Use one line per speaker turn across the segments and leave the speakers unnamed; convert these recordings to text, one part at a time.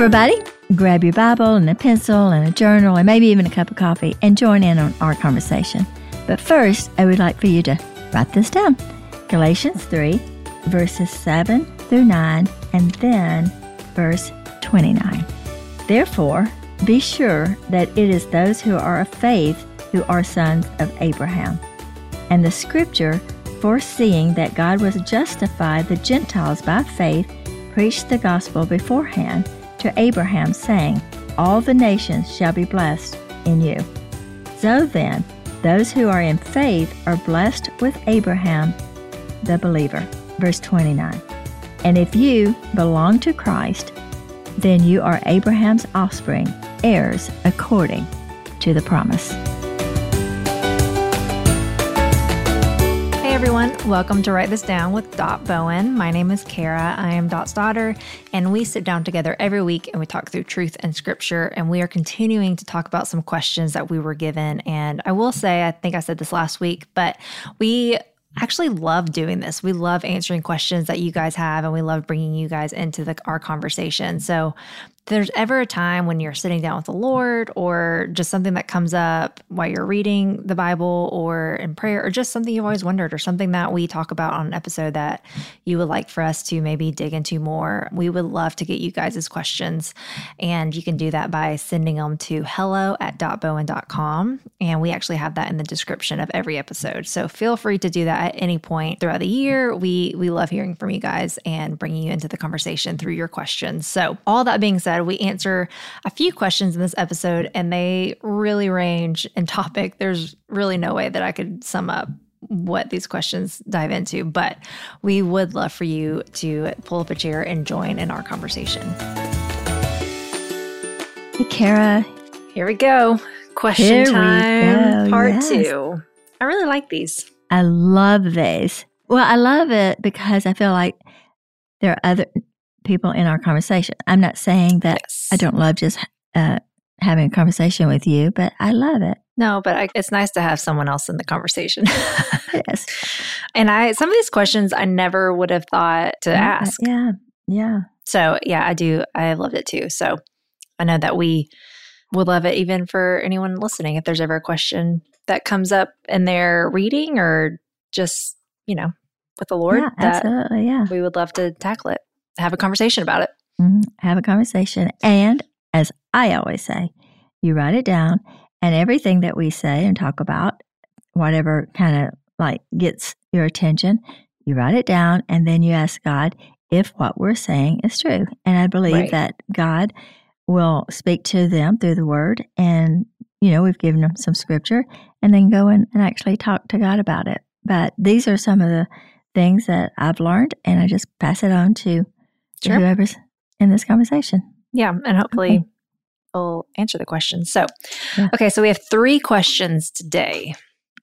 everybody. Grab your Bible and a pencil and a journal and maybe even a cup of coffee and join in on our conversation. But first, I would like for you to write this down Galatians 3, verses 7 through 9, and then verse 29. Therefore, be sure that it is those who are of faith who are sons of Abraham. And the scripture, foreseeing that God was justified the Gentiles by faith, preached the gospel beforehand to Abraham, saying, All the nations shall be blessed in you. So then, those who are in faith are blessed with Abraham, the believer. Verse 29. And if you belong to Christ, then you are Abraham's offspring, heirs according to the promise.
Everyone, welcome to Write This Down with Dot Bowen. My name is Cara. I am Dot's daughter, and we sit down together every week and we talk through truth and scripture. And we are continuing to talk about some questions that we were given. And I will say, I think I said this last week, but we actually love doing this. We love answering questions that you guys have, and we love bringing you guys into the, our conversation. So there's ever a time when you're sitting down with the Lord or just something that comes up while you're reading the Bible or in prayer or just something you've always wondered or something that we talk about on an episode that you would like for us to maybe dig into more, we would love to get you guys' questions. And you can do that by sending them to hello at dotbowen.com. And we actually have that in the description of every episode. So feel free to do that at any point throughout the year. We we love hearing from you guys and bringing you into the conversation through your questions. So all that being said, we answer a few questions in this episode, and they really range in topic. There's really no way that I could sum up what these questions dive into, but we would love for you to pull up a chair and join in our conversation.
Hey, Cara.
Here we go. Question
Here
time,
go,
part
yes.
two. I really like these.
I love these. Well, I love it because I feel like there are other people in our conversation. I'm not saying that
Yes.
I don't love just uh, having a conversation with you, but I love it.
No, but I, it's nice to have someone else in the conversation.
Yes.
and I, some of these questions I never would have thought to ask.
Yeah. Yeah.
So yeah, I do. I loved it too. So I know that we would love it even for anyone listening. If there's ever a question that comes up in their reading or just, you know, with the Lord,
yeah,
that
absolutely. Yeah.
we would love to tackle it, have a conversation about it.
Mhm. Have a conversation. And as I always say, you write it down, and everything that we say and talk about, whatever kind of like gets your attention, you write it down, and then you ask God if what we're saying is true. And I believe
Right.
that God will speak to them through the word. And, you know, we've given them some scripture and then go in and actually talk to God about it. But these are some of the things that I've learned, and I just pass it on to
Sure.
whoever's in this conversation.
Yeah, and hopefully
Okay.
we'll answer the questions. So,
Yeah.
okay, so we have three questions today,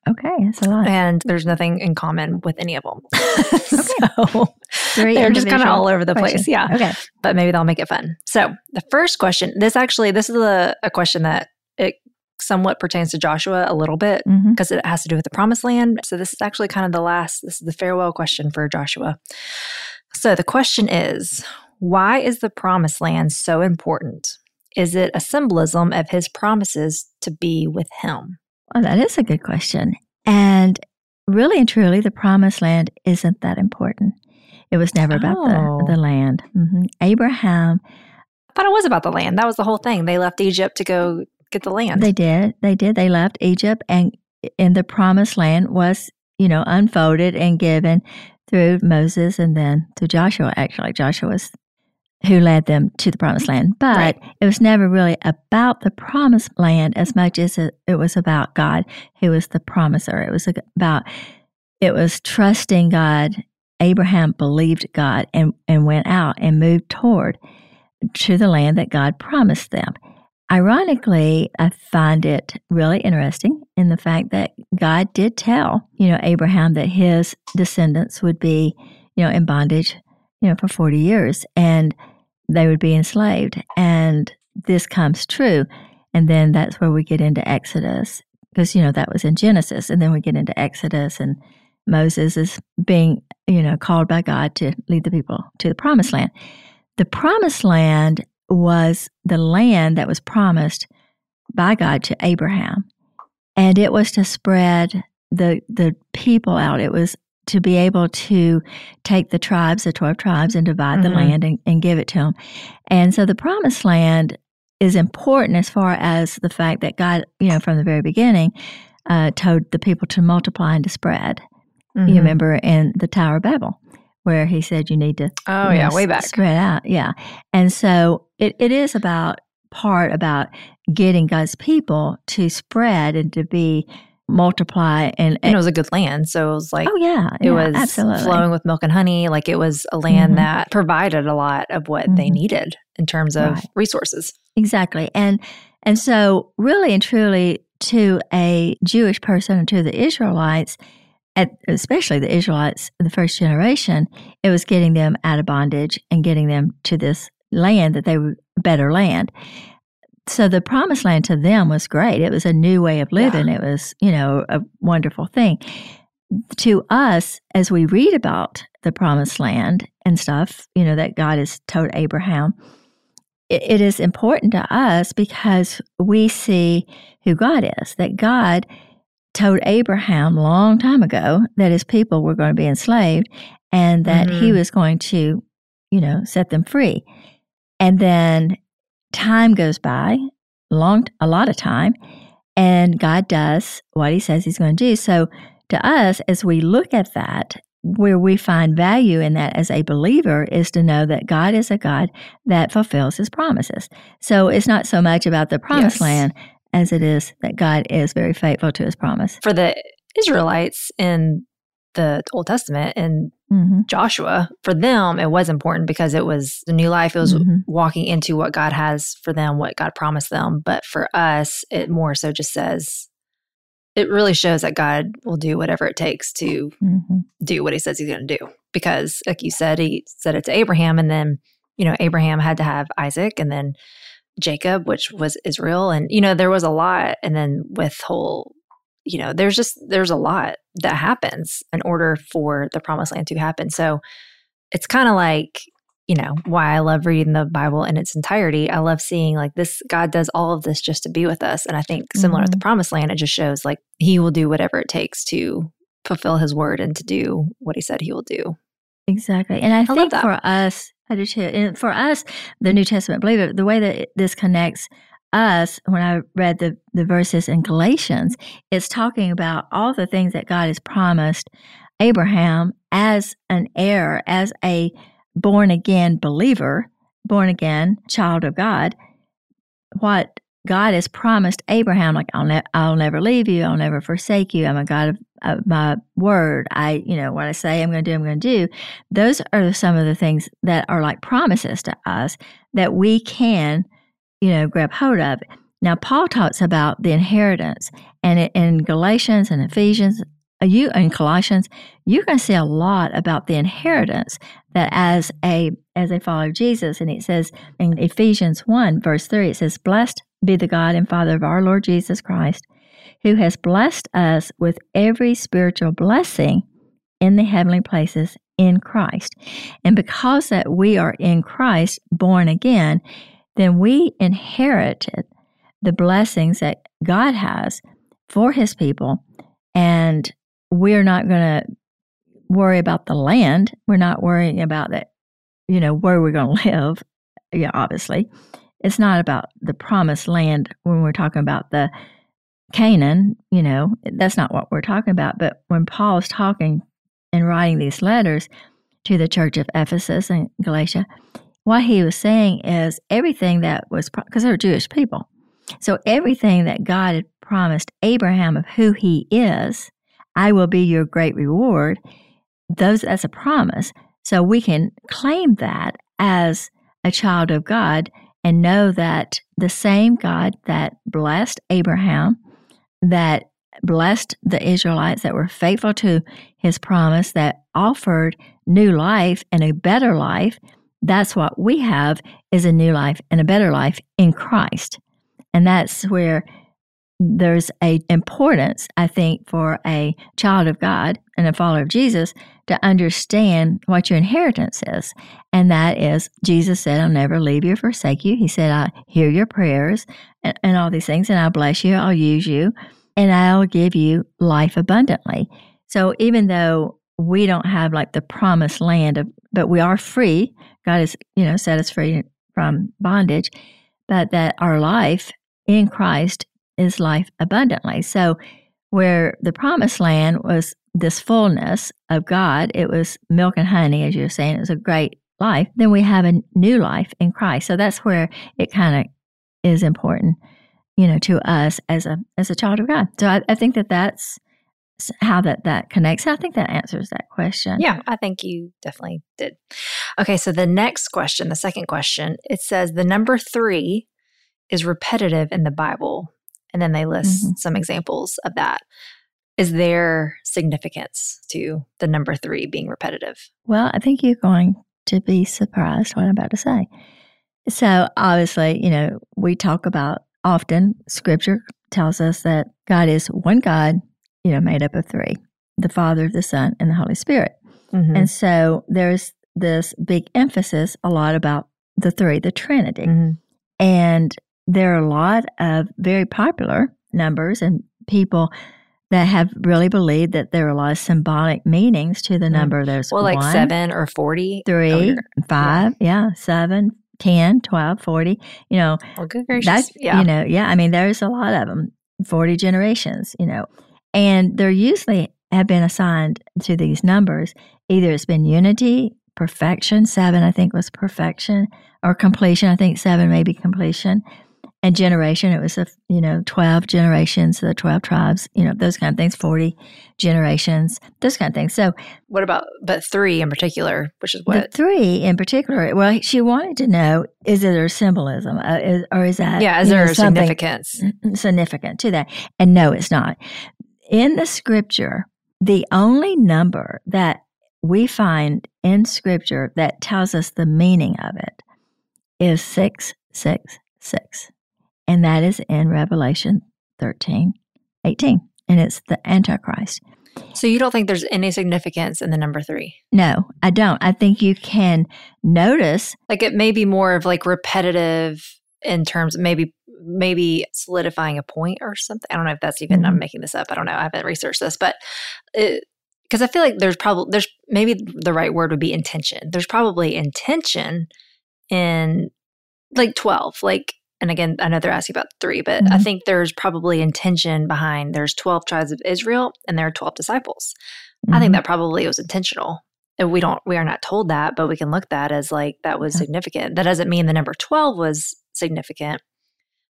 Okay, that's a lot.
and there's nothing in common with any of them. so
Three
they're just kind of all over the
questions.
place. Yeah.
Okay.
but maybe they'll make it fun. So the first question, this actually, this is a, a question that it somewhat pertains to Joshua a little bit
mm-hmm.
because it has to do with the promised land. So this is actually kind of the last, this is the farewell question for Joshua. So the question is, why is the promised land so important? Is it a symbolism of his promises to be with him?
Well, that is a good question. And really and truly, the promised land isn't that important. It was never about
Oh.
the, the land. hmm Abraham,
I thought it was about the land. That was the whole thing. They left Egypt to go get the land.
they did. They did. They left Egypt, and in the promised land was, you know, unfolded and given through Moses and then to Joshua. Actually, Joshua was who led them to the promised land. But
Right.
it was never really about the promised land as much as it, it was about God, who was the promiser. It was about, it was trusting God. Abraham believed God and, and went out and moved toward to the land that God promised them. Ironically, I find it really interesting in the fact that God did tell, you know, Abraham that his descendants would be, you know, in bondage, you know, for 40 years and they would be enslaved. And this comes true. And then that's where we get into Exodus because, you know, that was in Genesis. And then we get into Exodus and Moses is being, you know, called by God to lead the people to the promised land. The promised land was the land that was promised by God to Abraham. And it was to spread the the people out. It was to be able to take the tribes, the 12 tribes, and divide mm-hmm. the land and, and give it to them. And so the promised land is important as far as the fact that God, you know, from the very beginning, uh, told the people to multiply and to spread. Mm-hmm. You remember in the Tower of Babel, where he said you need to.
Oh, yeah, know, way back.
Spread out. Yeah. And so it, it is about part about getting God's people to spread and to be multiply and,
and, it was a good land so it was like
oh yeah
it yeah, was absolutely. flowing with milk and honey like it was a land mm-hmm. that provided a lot of what mm-hmm. they needed in terms of right. resources
exactly and and so really and truly to a jewish person and to the israelites at, especially the israelites the first generation it was getting them out of bondage and getting them to this land that they were better land so the promised land to them was great. It was a new way of living. Yeah. It was, you know, a wonderful thing. To us, as we read about the promised land and stuff, you know, that God has told Abraham, it, it is important to us because we see who God is, that God told Abraham long time ago that his people were going to be enslaved and that mm-hmm. he was going to, you know, set them free. And then time goes by, long a lot of time, and God does what he says he's going to do. So to us as we look at that, where we find value in that as a believer is to know that God is a God that fulfills his promises. So it's not so much about the promised yes. land as it is that God is very faithful to his promise.
For the Israelites in the Old Testament and mm-hmm. Joshua, for them, it was important because it was the new life. It was mm-hmm. walking into what God has for them, what God promised them. But for us, it more so just says, it really shows that God will do whatever it takes to mm-hmm. do what he says he's going to do. Because, like you said, he said it to Abraham, and then, you know, Abraham had to have Isaac, and then Jacob, which was Israel. And, you know, there was a lot. And then with whole you know, there's just there's a lot that happens in order for the promised land to happen. So it's kind of like, you know, why I love reading the Bible in its entirety. I love seeing like this God does all of this just to be with us. And I think similar mm-hmm. to the promised land, it just shows like he will do whatever it takes to fulfill his word and to do what he said he will do.
Exactly. And I, I think for us, I do too. And for us, the New Testament believer, the way that this connects us, when I read the, the verses in Galatians, it's talking about all the things that God has promised Abraham as an heir, as a born again believer, born again child of God, what God has promised Abraham, like I'll, ne- I'll never leave you, I'll never forsake you. I'm a God of, of my word. I, you know, what I say I'm going to do, I'm going to do. Those are some of the things that are like promises to us that we can you know, grab hold of. Now, Paul talks about the inheritance, and in Galatians and Ephesians, uh, you in Colossians, you're going to see a lot about the inheritance that as a as a follower of Jesus, and it says in Ephesians one verse three, it says, "Blessed be the God and Father of our Lord Jesus Christ, who has blessed us with every spiritual blessing in the heavenly places in Christ." And because that we are in Christ, born again, then we inherited the blessings that God has for his people. And we're not going to worry about the land. We're not worrying about that, you know, where we're going to live. Yeah, obviously. It's not about the promised land when we're talking about the Canaan, you know, that's not what we're talking about. But when Paul is talking and writing these letters to the church of Ephesus and Galatia, what he was saying is everything that was, because they're Jewish people. So everything that God had promised Abraham of who he is, I will be your great reward, those that's a promise. So we can claim that as a child of God and know that the same God that blessed Abraham, that blessed the Israelites that were faithful to his promise, that offered new life and a better life, that's what we have is a new life and a better life in Christ. And that's where there's a importance, I think, for a child of God and a follower of Jesus to understand what your inheritance is. And that is, Jesus said, I'll never leave you or forsake you. He said, I hear your prayers and, and all these things, and I'll bless you, I'll use you, and I'll give you life abundantly. So even though we don't have like the promised land of, but we are free, God has, you know, set us free from bondage, but that our life in Christ is life abundantly. So where the promised land was this fullness of God, it was milk and honey, as you're saying, it was a great life, then we have a new life in Christ. So that's where it kind of is important, you know, to us as a as a child of God. So I, I think that that's how that that connects. I think that answers that question.
Yeah, I think you definitely did. Okay, so the next question, the second question, it says the number three is repetitive in the Bible, and then they list mm-hmm. some examples of that. Is there significance to the number three being repetitive?
Well, I think you're going to be surprised what I'm about to say. So, obviously, you know, we talk about often scripture tells us that God is one God, you know, made up of three the Father, the Son, and the Holy Spirit. Mm-hmm. And so there's this big emphasis a lot about the three, the Trinity. Mm-hmm. And there are a lot of very popular numbers and people that have really believed that there are a lot of symbolic meanings to the mm. number. There's
well, like one, seven or 40,
three, five, yeah. yeah, seven, 10, 12, 40. You know,
well, good gracious. That's,
yeah. you know, yeah, I mean, there's a lot of them, 40 generations, you know, and they're usually have been assigned to these numbers. Either it's been unity, perfection, seven, I think was perfection, or completion. I think seven may be completion and generation. It was a you know twelve generations, the twelve tribes, you know those kind of things, forty generations, those kind of things. So,
what about but three in particular, which is what
three in particular? Well, she wanted to know is it there symbolism, uh, is, or is that
yeah, is there know, significance
significant to that? And no, it's not. In the scripture, the only number that we find in scripture that tells us the meaning of it is 666 and that is in Revelation 13, 18. And it's the Antichrist.
So you don't think there's any significance in the number three?
No, I don't. I think you can notice.
Like it may be more of like repetitive in terms of maybe maybe solidifying a point or something. I don't know if that's even mm-hmm. I'm making this up. I don't know. I haven't researched this, but because I feel like there's probably there's maybe the right word would be intention. There's probably intention in like 12. Like and again, I know they're asking about three, but mm-hmm. I think there's probably intention behind there's 12 tribes of Israel and there are 12 disciples. Mm-hmm. I think mm-hmm. that probably was intentional. And we don't, we are not told that, but we can look that as like that was significant. That doesn't mean the number 12 was significant,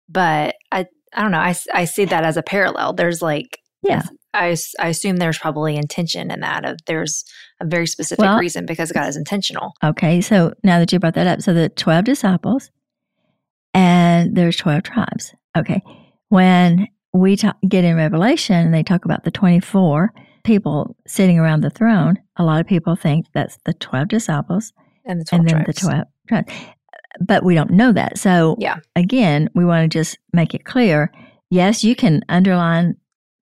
but I, I don't know. I, I see that as a parallel. There's like,
yeah,
I, I assume there's probably intention in that of there's a very specific well, reason because God is intentional.
Okay. So now that you brought that up, so the 12 disciples, and there's 12 tribes. Okay. When we talk, get in Revelation and they talk about the 24 people sitting around the throne, a lot of people think that's the 12 disciples
and, the 12 and then
tribes. the 12 tribes. But we don't know that. So,
yeah.
again, we want to just make it clear yes, you can underline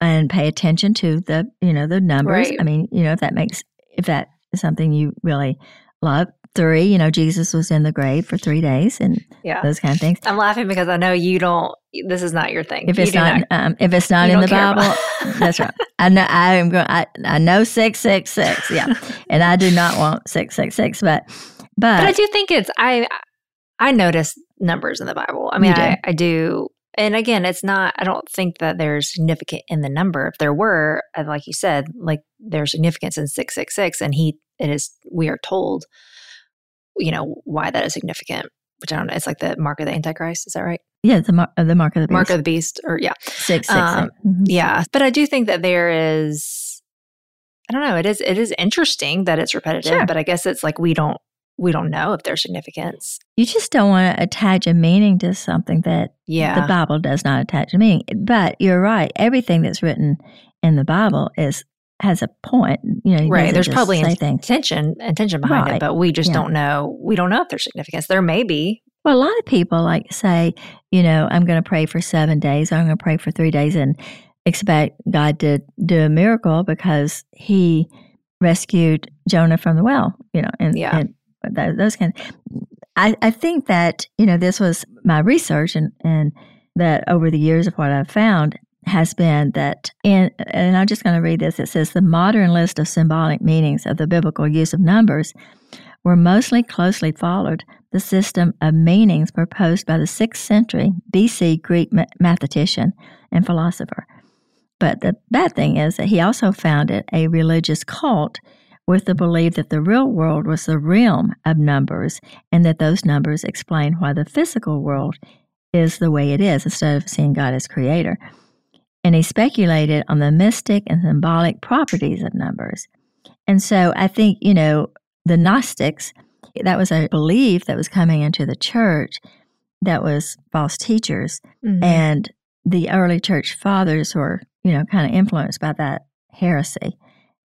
and pay attention to the, you know, the numbers.
Right.
I mean, you know, if that makes, if that is something you really love, three, you know, Jesus was in the grave for three days and
yeah.
those kind of things.
I'm laughing because I know you don't. This is not your thing.
If it's not, not um, if it's not in the Bible, that's right. I know I am going. I, I know six six six. Yeah, and I do not want six six six. But but,
but I do think it's I I notice numbers in the Bible. I mean. I, I do. And again, it's not, I don't think that there's significant in the number. If there were, uh, like you said, like there's significance in 666, and he, it is, we are told you know, why that is significant, which I don't know. It's like the mark of the Antichrist. Is that right?
Yeah, the, mar- the mark of the beast.
Mark of the beast, or yeah.
Six, six, um,
six. Mm-hmm. Yeah. But I do think that there is, I don't know, it is, it is interesting that it's repetitive, sure. but I guess it's like we don't, we don't know if there's significance.
You just don't want to attach a meaning to something that
yeah.
the Bible does not attach a meaning. But you're right. Everything that's written in the Bible is has a point. You know,
right. There's probably intention intention behind right. it, but we just yeah. don't know. We don't know if there's significance. There may be.
Well, a lot of people like say, you know, I'm going to pray for seven days, I'm going to pray for three days, and expect God to do a miracle because He rescued Jonah from the well, you know, and,
Yeah.
and those kind. I, I think that you know this was my research, and and that over the years of what I've found has been that, and I'm just going to read this. It says the modern list of symbolic meanings of the biblical use of numbers were mostly closely followed the system of meanings proposed by the 6th century BC Greek ma- mathematician and philosopher. But the bad thing is that he also founded a religious cult with the belief that the real world was the realm of numbers and that those numbers explain why the physical world is the way it is instead of seeing God as creator. And he speculated on the mystic and symbolic properties of numbers. And so I think, you know, the Gnostics, that was a belief that was coming into the church that was false teachers.
Mhm.
And the early church fathers were, you know, kind of influenced by that heresy.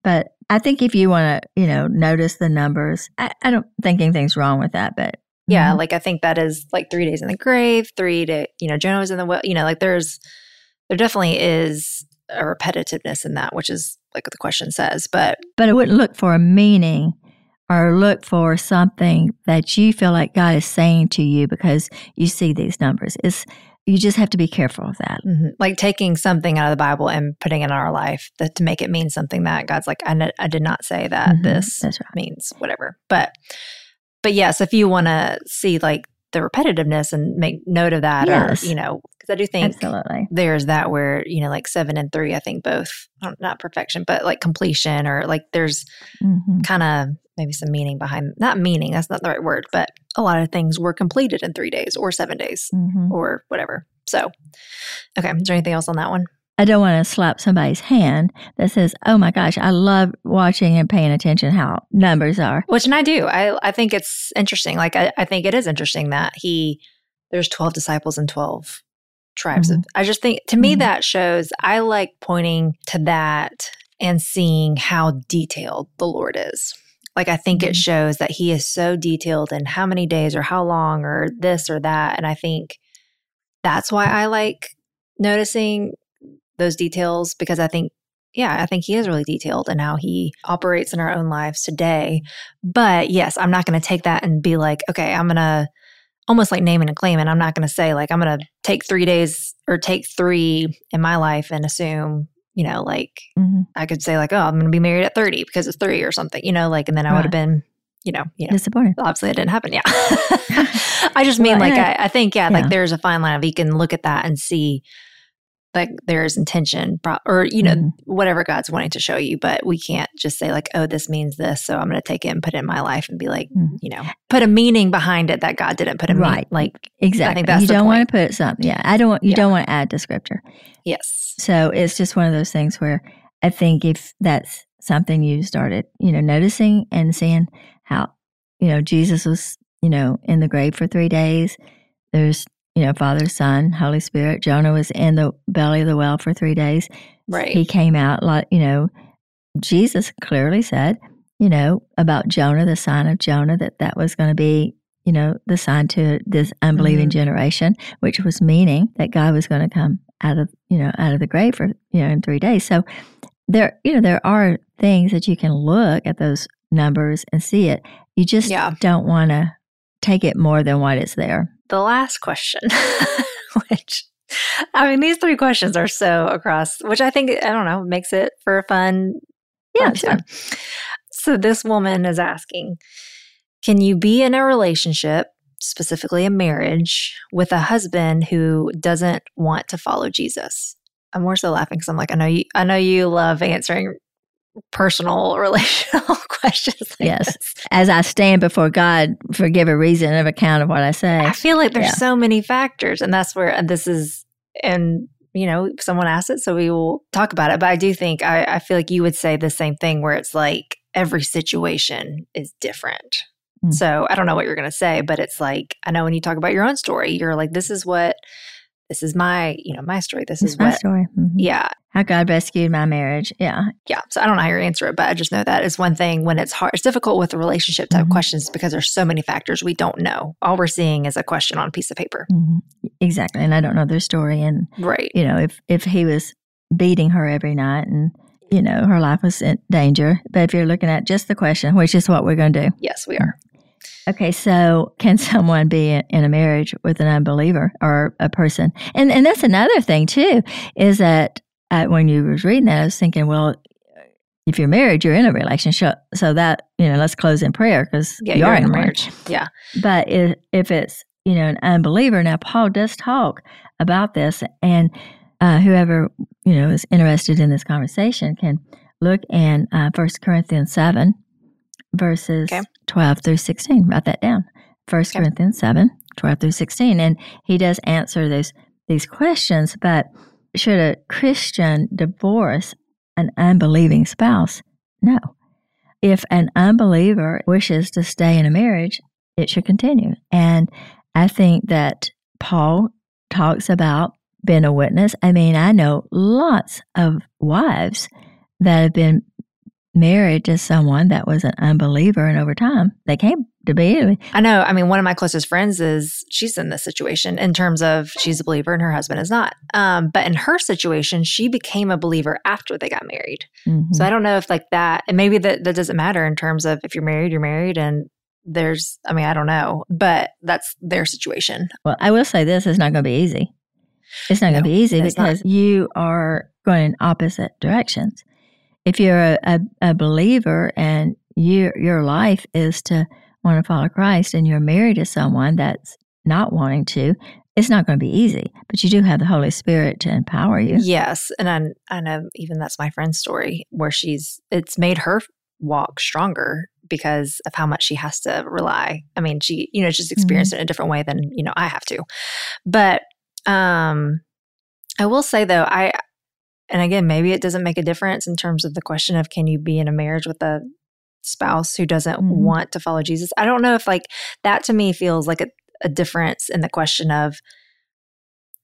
But I think if you want to, you know, notice the numbers, I, I don't think anything's wrong with that. But
yeah,
Mhm.
like I think that is like three days in the grave, three to you know Jonah was in the well. You know, like there's there definitely is a repetitiveness in that, which is like what the question says. But
but I wouldn't look for a meaning or look for something that you feel like God is saying to you because you see these numbers. It's you just have to be careful of that.
Mhm. like taking something out of the Bible and putting it in our life that to make it mean something that God's like, I, n- I did not say that
Mhm.
this
right.
means whatever. But but yes, if you want to see like the repetitiveness and make note of that,
Yes.
or you know, because I do think
Absolutely.
there's that where you know like seven and three, I think both not- perfection, but like completion or like there's
hmm
kind of maybe some meaning behind not meaning that's not the right word, but a lot of things were completed in three days or seven days
hmm
or whatever. So, okay, is there anything else on that one?
I don't want to slap somebody's hand that says, "Oh my gosh, I love watching and paying attention how numbers are."
Which and I do. I I think it's interesting. Like I, I think it is interesting that he there's twelve disciples and twelve tribes. Of, I just think to me
Mhm.
that shows I like pointing to that and seeing how detailed the Lord is. Like I think
Mhm.
it shows that he is so detailed in how many days or how long or this or that. And I think that's why I like noticing those details because I think yeah, I think he is really detailed in how he operates in our own lives today. But yes, I'm not going to take that and be like, okay, I'm going to almost like name it and. I'm not going to say like I'm going to take three days or take three in my life and assume, you know, like
hmm
I could say like, oh, I'm going to be married at 30 because it's three or something, you know, like, and then I would have been, you know, you know,
Disappointing.
obviously it didn't happen. Yeah. I just mean
Well,
like, I, I think, yeah,
yeah.
like there's a fine line of you can look at that and see like there's intention pro- or, you know,
Mhm.
whatever God's wanting to show you, but we can't just say like, oh, this means this. So I'm going to take it and put it in my life and be like,
Mhm.
you know, put a meaning behind it that God didn't put meaning.
Right.
Like,
Exactly.
that's
you don't want to put something. Yeah, I don't. want You
Yeah.
don't want to add to scripture.
yes.
So it's just one of those things where I think if that's something you started, you know, noticing and seeing how, you know, Jesus was, you know, in the grave for three days. There's, you know, Father, Son, Holy Spirit. Jonah was in the belly of the well for three days.
Right.
He came out like, you know, Jesus clearly said, you know, about Jonah, the sign of Jonah, that that was going to be, you know, the sign to this unbelieving
Mhm.
generation, which was meaning that God was going to come out of, you know, out of the grave for, you know, in three days. So there, you know, there are things that you can look at those numbers and see it. You just
Yeah.
don't want to take it more than what is there.
the last question, which I mean, these three questions are so across, which I think, I don't know, makes it for a fun.
Yeah,
fun. So this woman is asking Can you be in a relationship, specifically a marriage, with a husband who doesn't want to follow Jesus? I'm more so laughing because I'm like, I know you, I know you love answering personal relational questions. Like
Yes.
this.
As I stand before God, forgive a reason of account of what I say.
I feel like there's
Yeah.
so many factors, and that's where and this is, and you know, someone asked it, so we will talk about it. But I do think I, I feel like you would say the same thing, where it's like every situation is different.
Mm.
So I don't know what you're going to say, but it's like I know when you talk about your own story, you're like, this is what this is my, you know, my story. This
It's
is
my
what,
story. Mhm.
yeah,
How God rescued my marriage. Yeah.
yeah. So I don't know how you answer it, but I just know that is one thing when it's hard, it's difficult with the relationship type
Mhm.
questions because there's so many factors we don't know. All we're seeing is a question on a piece of paper.
Mhm. Exactly. And I don't know their story. And,
Right.
you know, if, if he was beating her every night and, you know, her life was in danger. But if you're looking at just the question, which is what we're going to do.
Yes, we are.
Okay, so can someone be in a marriage with an unbeliever or a person? And and that's another thing too, is that uh, when you was reading that, I was thinking, well, if you're married, you're in a relationship, so that you know, let's close in prayer because
Yeah,
you
you're in a
one.
marriage. Yeah.
But if, if it's you know an unbeliever, now Paul does talk about this, and uh, whoever you know is interested in this conversation can look in uh, First Corinthians seven, verses
Okay.
twelve through sixteen. Write that down. First
Okay.
Corinthians 7, 12 through sixteen, and he does answer those these questions. But should a Christian divorce an unbelieving spouse? No. If an unbeliever wishes to stay in a marriage, it should continue. And I think that Paul talks about being a witness. I mean, I know lots of wives that have been married to someone that was an unbeliever, and over time they came to be.
I know. I mean, one of my closest friends is she's in this situation in terms of she's a believer and her husband is not. Um, but in her situation, she became a believer after they got married.
Mhm.
So I don't know if like that, and maybe that, that doesn't matter in terms of if you're married, you're married, and there's, I mean, I don't know, but that's their situation.
Well, I will say this is not going to be easy. It's not going to be easy
it's not.
because you are going in opposite directions. If you're a, a, a believer and you, your life is to want to follow Christ and you're married to someone that's not wanting to, it's not going to be easy. But you do have the Holy Spirit to empower you.
Yes. And I, I know even that's my friend's story where she's, it's made her walk stronger because of how much she has to rely. I mean, she, you know, just experienced it in a different way than, you know, I have to. But um I will say though, I and again, maybe it doesn't make a difference in terms of the question of can you be in a marriage with a spouse who doesn't
Mhm.
want to follow Jesus? I don't know if like that to me feels like a, a difference in the question of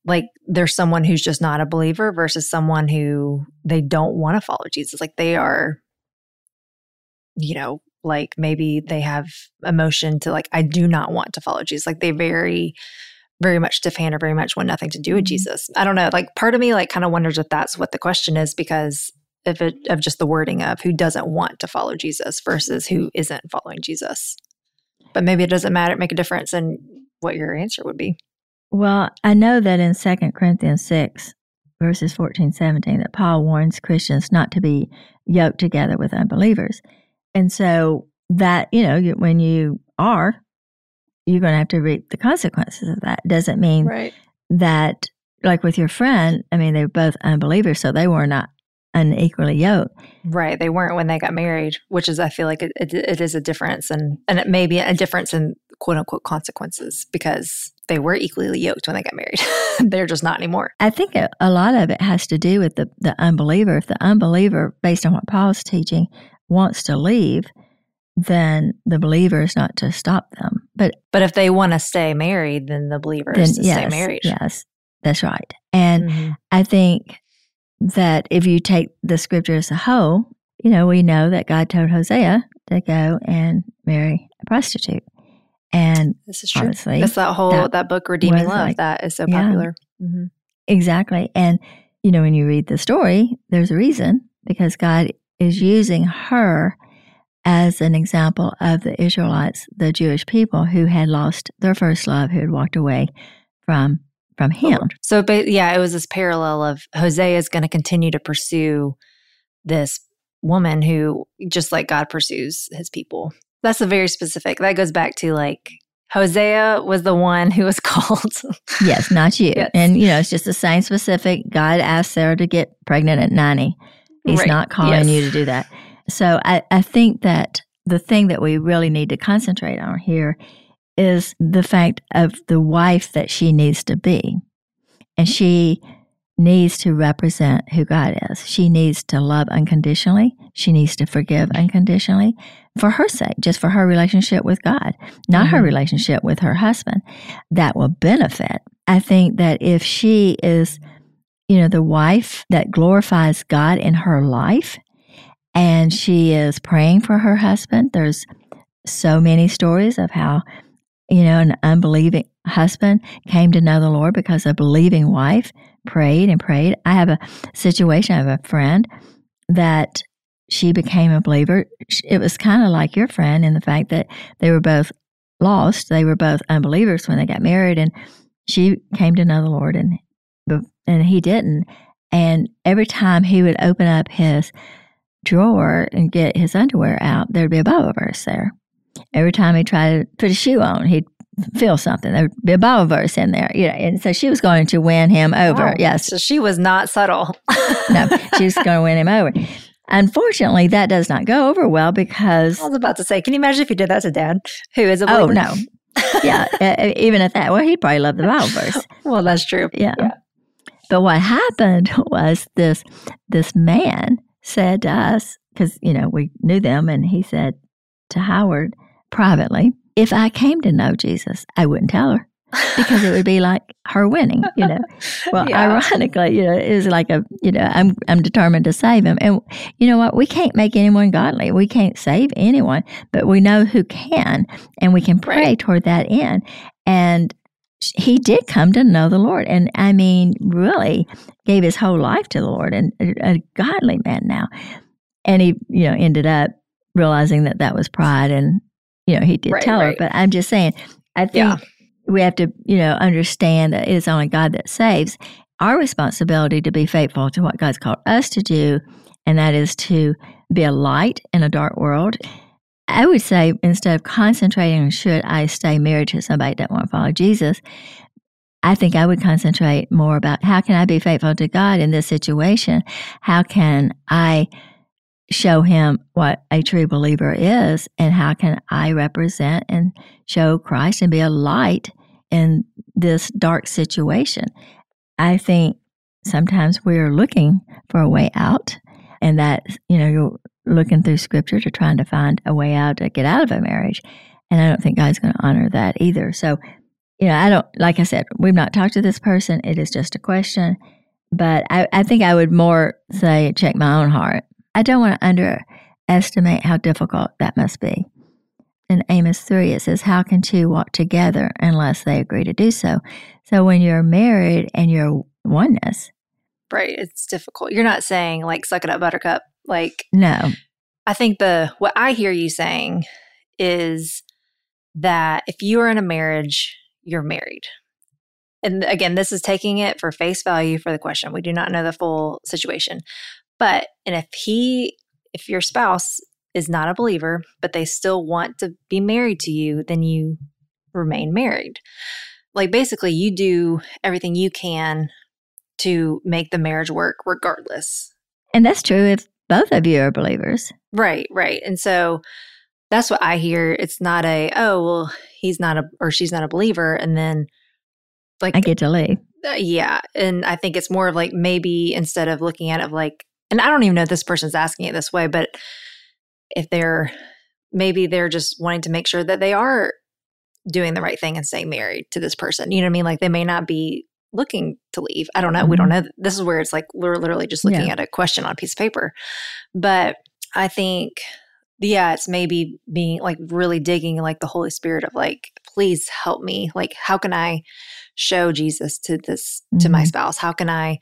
like there's someone who's just not a believer versus someone who they don't want to follow Jesus. Like they are, you know, like maybe they have emotion to like, I do not want to follow Jesus. Like they very, very much stiff hand or very much want nothing to do with
Mhm.
Jesus. I don't know. Like part of me like kind of wonders if that's what the question is because if it of just the wording of who doesn't want to follow Jesus versus who isn't following Jesus. But maybe it doesn't matter, make a difference in what your answer would be.
Well, I know that in 2 Corinthians 6, verses 14, 17, that Paul warns Christians not to be yoked together with unbelievers. And so that, you know, when you are, you're going to have to reap the consequences of that. Doesn't mean
Right.
that, like with your friend, I mean, they were both unbelievers, so they were not unequally yoked.
Right. They weren't when they got married, which is, I feel like it, it, it is a difference. And, and it may be a difference in quote unquote consequences because they were equally yoked when they got married. They're just not anymore.
I think a, a lot of it has to do with the, the unbeliever. If the unbeliever, based on what Paul's teaching, wants to leave, then the believer is not to stop them. But
But if they want to stay married, then the believer
then,
is to
yes,
stay married.
yes, that's right. And
Mhm.
I think that if you take the scripture as a whole, you know, we know that God told Hosea to go and marry a prostitute. And
This is true.
honestly,
That's that whole
that
that, book, Redeeming Love,
like-
that is so
Yeah.
popular. hmm
Exactly. And, you know, when you read the story, there's a reason because God is using her as an example of the Israelites, the Jewish people who had lost their first love, who had walked away from from him.
So, but yeah, it was this parallel of Hosea is going to continue to pursue this woman who, just like God pursues his people. That's a very specific. That goes back to like Hosea was the one who was called.
Yes, not you.
Yes.
And you know, it's just the same specific. God asked Sarah to get pregnant at 90. He's
Right.
not calling
Yes.
you to do that. So I, I think that the thing that we really need to concentrate on here is the fact of the wife that she needs to be. And she needs to represent who God is. She needs to love unconditionally. She needs to forgive unconditionally for her sake, just for her relationship with God, not mm-hmm. her relationship with her husband. That will benefit. I think that if she is, you know, the wife that glorifies God in her life and she is praying for her husband, there's so many stories of how, you know, an unbelieving husband came to know the Lord because a believing wife prayed and prayed. I have a situation, I have a friend that she became a believer. It was kind of like your friend in the fact that they were both lost. They were both unbelievers when they got married, and she came to know the Lord, and and he didn't. And every time he would open up his drawer and get his underwear out, there'd be a Bible verse there. Every time he tried to put a shoe on, he'd feel something. There would be a Bible verse in there, you know. And so she was going to win him over. Wow. Yes.
So she was not subtle.
no, she was going to win him over. Unfortunately, that does not go over well because
I was about to say, can you imagine if you did that to Dad, who is a believer?
Oh no, yeah, even at that, well, he'd probably love the Bible verse.
well, that's true.
Yeah. yeah. But what happened was this this man said to us because you know we knew them, and he said to Howard privately, if I came to know Jesus, I wouldn't tell her because it would be like her winning, you know. Well, yeah. ironically, you know, it was like a, you know, I'm I'm determined to save him, and you know what? We can't make anyone godly. We can't save anyone, but we know who can, and we can pray right. toward that end. And he did come to know the Lord, and I mean, really gave his whole life to the Lord, and a, a godly man now. And he, you know, ended up realizing that that was pride and you know, he did right, tell right. her, but I'm just saying, I think yeah. we have to, you know, understand that it is only God that saves. Our responsibility to be faithful to what God's called us to do, and that is to be a light in a dark world. I would say instead of concentrating on should I stay married to somebody that won't follow Jesus, I think I would concentrate more about how can I be faithful to God in this situation? How can I show him what a true believer is and how can I represent and show Christ and be a light in this dark situation. I think sometimes we're looking for a way out and that, you know, you're looking through scripture to trying to find a way out to get out of a marriage. And I don't think God's going to honor that either. So, you know, I don't, like I said, we've not talked to this person. It is just a question. But I, I think I would more say, check my own heart I don't want to underestimate how difficult that must be. In Amos 3, it says, How can two walk together unless they agree to do so? So when you're married and you're oneness.
Right. It's difficult. You're not saying, like, suck it up, buttercup. Like,
no.
I think the, what I hear you saying is that if you are in a marriage, you're married. And again, this is taking it for face value for the question. We do not know the full situation. But, and if he, if your spouse is not a believer, but they still want to be married to you, then you remain married. Like basically, you do everything you can to make the marriage work regardless.
And that's true if both of you are believers.
Right, right. And so that's what I hear. It's not a, oh, well, he's not a, or she's not a believer. And then
like, I get to leave.
Uh, yeah. And I think it's more of like maybe instead of looking at it like, and I don't even know if this person's asking it this way, but if they're maybe they're just wanting to make sure that they are doing the right thing and staying married to this person. You know what I mean? Like they may not be looking to leave. I don't know. Mm-hmm. We don't mm-hmm. know. This is where it's like we're literally just looking yeah. at a question on a piece of paper. But I think, yeah, it's maybe being like really digging like the Holy Spirit of like, please help me. Like, how can I show Jesus to this, mm-hmm. to my mm-hmm. spouse? How can I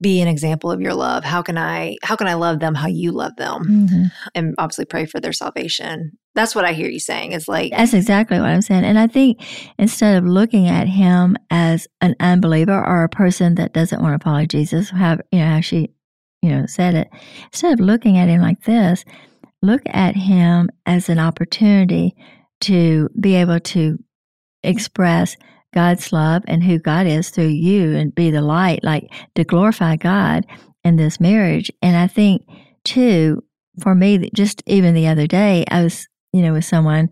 be an example of your love? How can i how can i love them how you love them? Mm-hmm. and obviously pray for their salvation. That's what i hear you saying is like
that's exactly what i'm saying. And i think instead of looking at him as an unbeliever or a person that doesn't want to follow jesus have you know how she you know said it instead of looking at him like this look at him as an opportunity to be able to express God's love and who God is through you and be the light, like to glorify God in this marriage. And I think, too, for me, just even the other day, I was, you know, with someone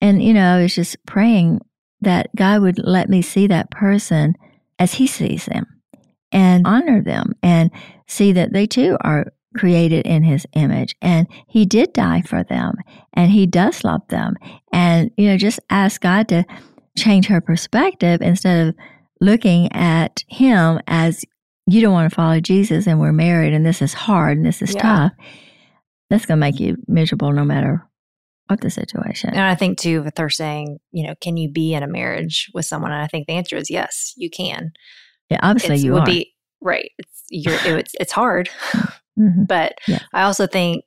and, you know, I was just praying that God would let me see that person as He sees them. and honor them and see that they too are created in his image and he did die for them and he does love them and you know just ask god to change her perspective instead of looking at him as you don't want to follow jesus and we're married and this is hard and this is
Yeah.
tough that's going to make you miserable no matter what the situation
And I think too, if they're saying, you know, can you be in a marriage with someone? And I think the answer is yes, you can.
yeah obviously
It's-
you
would
are
be right. It's you're, it's it's hard,
Mhm.
but
Yeah.
I also think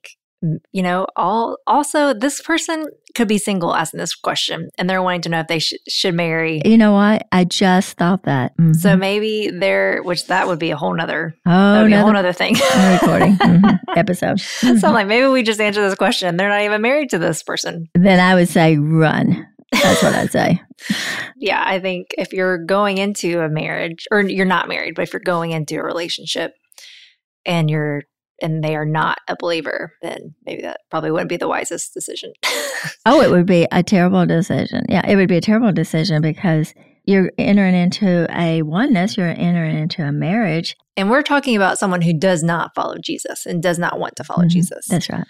you know all also this person could be single asking this question and they're wanting to know if they sh- should marry.
you know what i just thought that
So
Mhm.
maybe they're which that would be a whole nother
oh
would whole
another
nother thing.
recording Mhm. episode
so I'm like maybe we just answer this question. They're not even married to this person.
then i would say run that's what i'd say
yeah, I think if you're going into a marriage or you're not married, but if you're going into a relationship and you're and they are not a believer, then maybe that probably wouldn't be the wisest decision.
Oh, it would be a terrible decision. Yeah, it would be a terrible decision because you're entering into a oneness, you're entering into a marriage.
and we're talking about someone who does not follow Jesus and does not want to follow
Mhm.
Jesus.
That's right.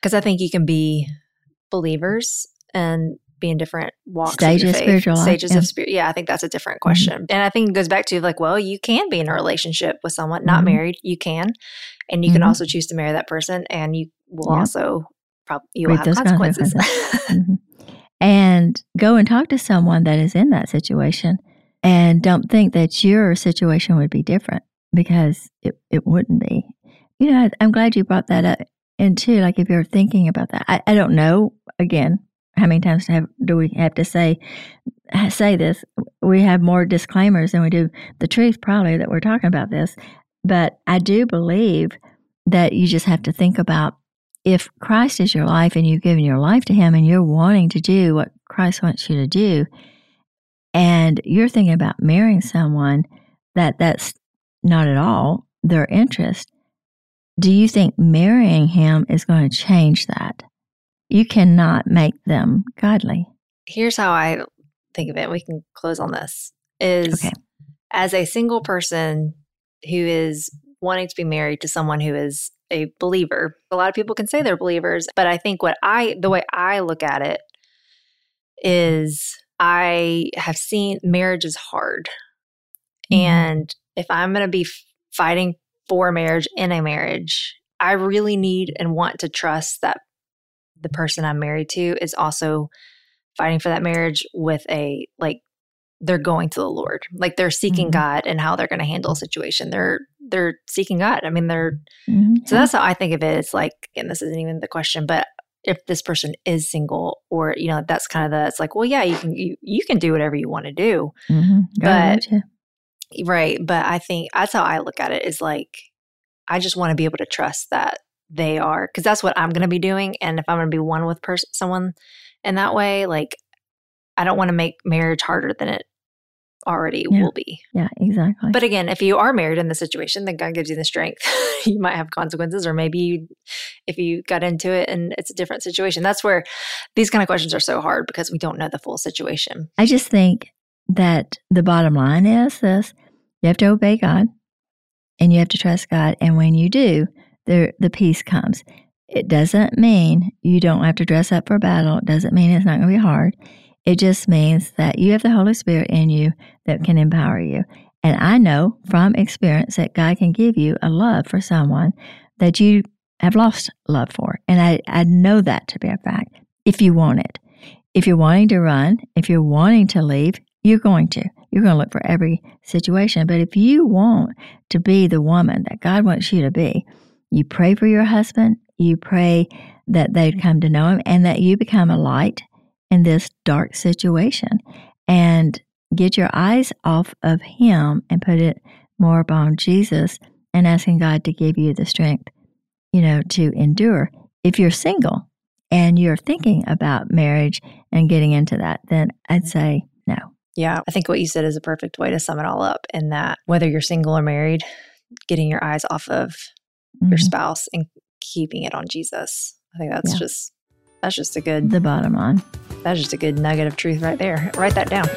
Because I think you can be believers and be in different walks
Stages
of,
of
your faith,
spiritual life,
stages
yeah. Mm-hmm.
of spirit. Yeah, I think that's a different question. And I think it goes back to like, well, you can be in a relationship with someone not
Mhm.
married. You can, and you can
Mhm.
also choose to marry that person, and you will
Yeah.
also probably you will have consequences.
Mhm. And go and talk to someone that is in that situation and don't think that your situation would be different because it, it wouldn't be. You know, I- I'm glad you brought that up. And too, like if you're thinking about that, I, I don't know, again, how many times have, do we have to say say this? We have more disclaimers than we do the truth, probably, that we're talking about this. But I do believe that you just have to think about if Christ is your life and you've given your life to Him and you're wanting to do what Christ wants you to do, and you're thinking about marrying someone that that's not at all their interest, do you think marrying him is going to change that? You cannot make them godly.
Here's how I think of it. We can close on this. Is
Okay.
as a single person who is wanting to be married to someone who is a believer. A lot of people can say they're believers, but I think what I the way I look at it is I have seen marriage is hard.
Mhm.
And if I'm going to be fighting for marriage in a marriage, I really need and want to trust that the person I'm married to is also fighting for that marriage with a like they're going to the Lord. Like they're seeking
Mhm.
God and how they're going to handle a situation. They're they're seeking God. I mean, they're
Mhm.
so that's how I think of it. It's like, and this isn't even the question, but if this person is single or, you know, that's kind of the, it's like, well, yeah, you can, you, you can do whatever you want to do.
Mhm.
But- Right. But I think that's how I look at it is like, I just want to be able to trust that they are, because that's what I'm going to be doing. And if I'm going to be one with person, someone in that way, like, I don't want to make marriage harder than it already
Yeah.
will be.
yeah, exactly.
But again, if you are married in the situation, then God gives you the strength. you might have consequences, or maybe you, if you got into it and it's a different situation. That's where these kind of questions are so hard because we don't know the full situation.
I just think that the bottom line is this you have to obey God and you have to trust God. And when you do, the, the peace comes. It doesn't mean you don't have to dress up for battle. It doesn't mean it's not going to be hard. It just means that you have the Holy Spirit in you that can empower you. And I know from experience that God can give you a love for someone that you have lost love for. And I, I know that to be a fact if you want it. If you're wanting to run, if you're wanting to leave, you're going to. You're going to look for every situation. But if you want to be the woman that God wants you to be, you pray for your husband, you pray that they'd come to know him, and that you become a light in this dark situation. And get your eyes off of him and put it more upon Jesus and asking God to give you the strength, you know, to endure. If you're single and you're thinking about marriage and getting into that, then I'd say no.
Yeah. I think what you said is a perfect way to sum it all up in that whether you're single or married, getting your eyes off of your
Mhm.
spouse and keeping it on Jesus. I think that's
Yeah.
just that's just a good
The bottom line.
that's just a good nugget of truth right there. Write that down.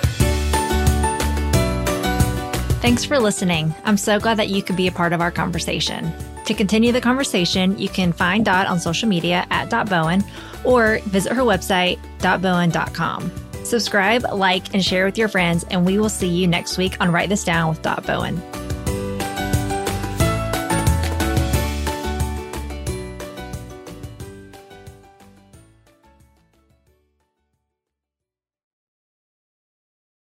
Thanks for listening. I'm so glad that you could be a part of our conversation. To continue the conversation, you can find Dot on social media at Dot Bowen or visit her website, dotbowen.com. Subscribe, like, and share with your friends, and we will see you next week on Write This Down with Dot Bowen.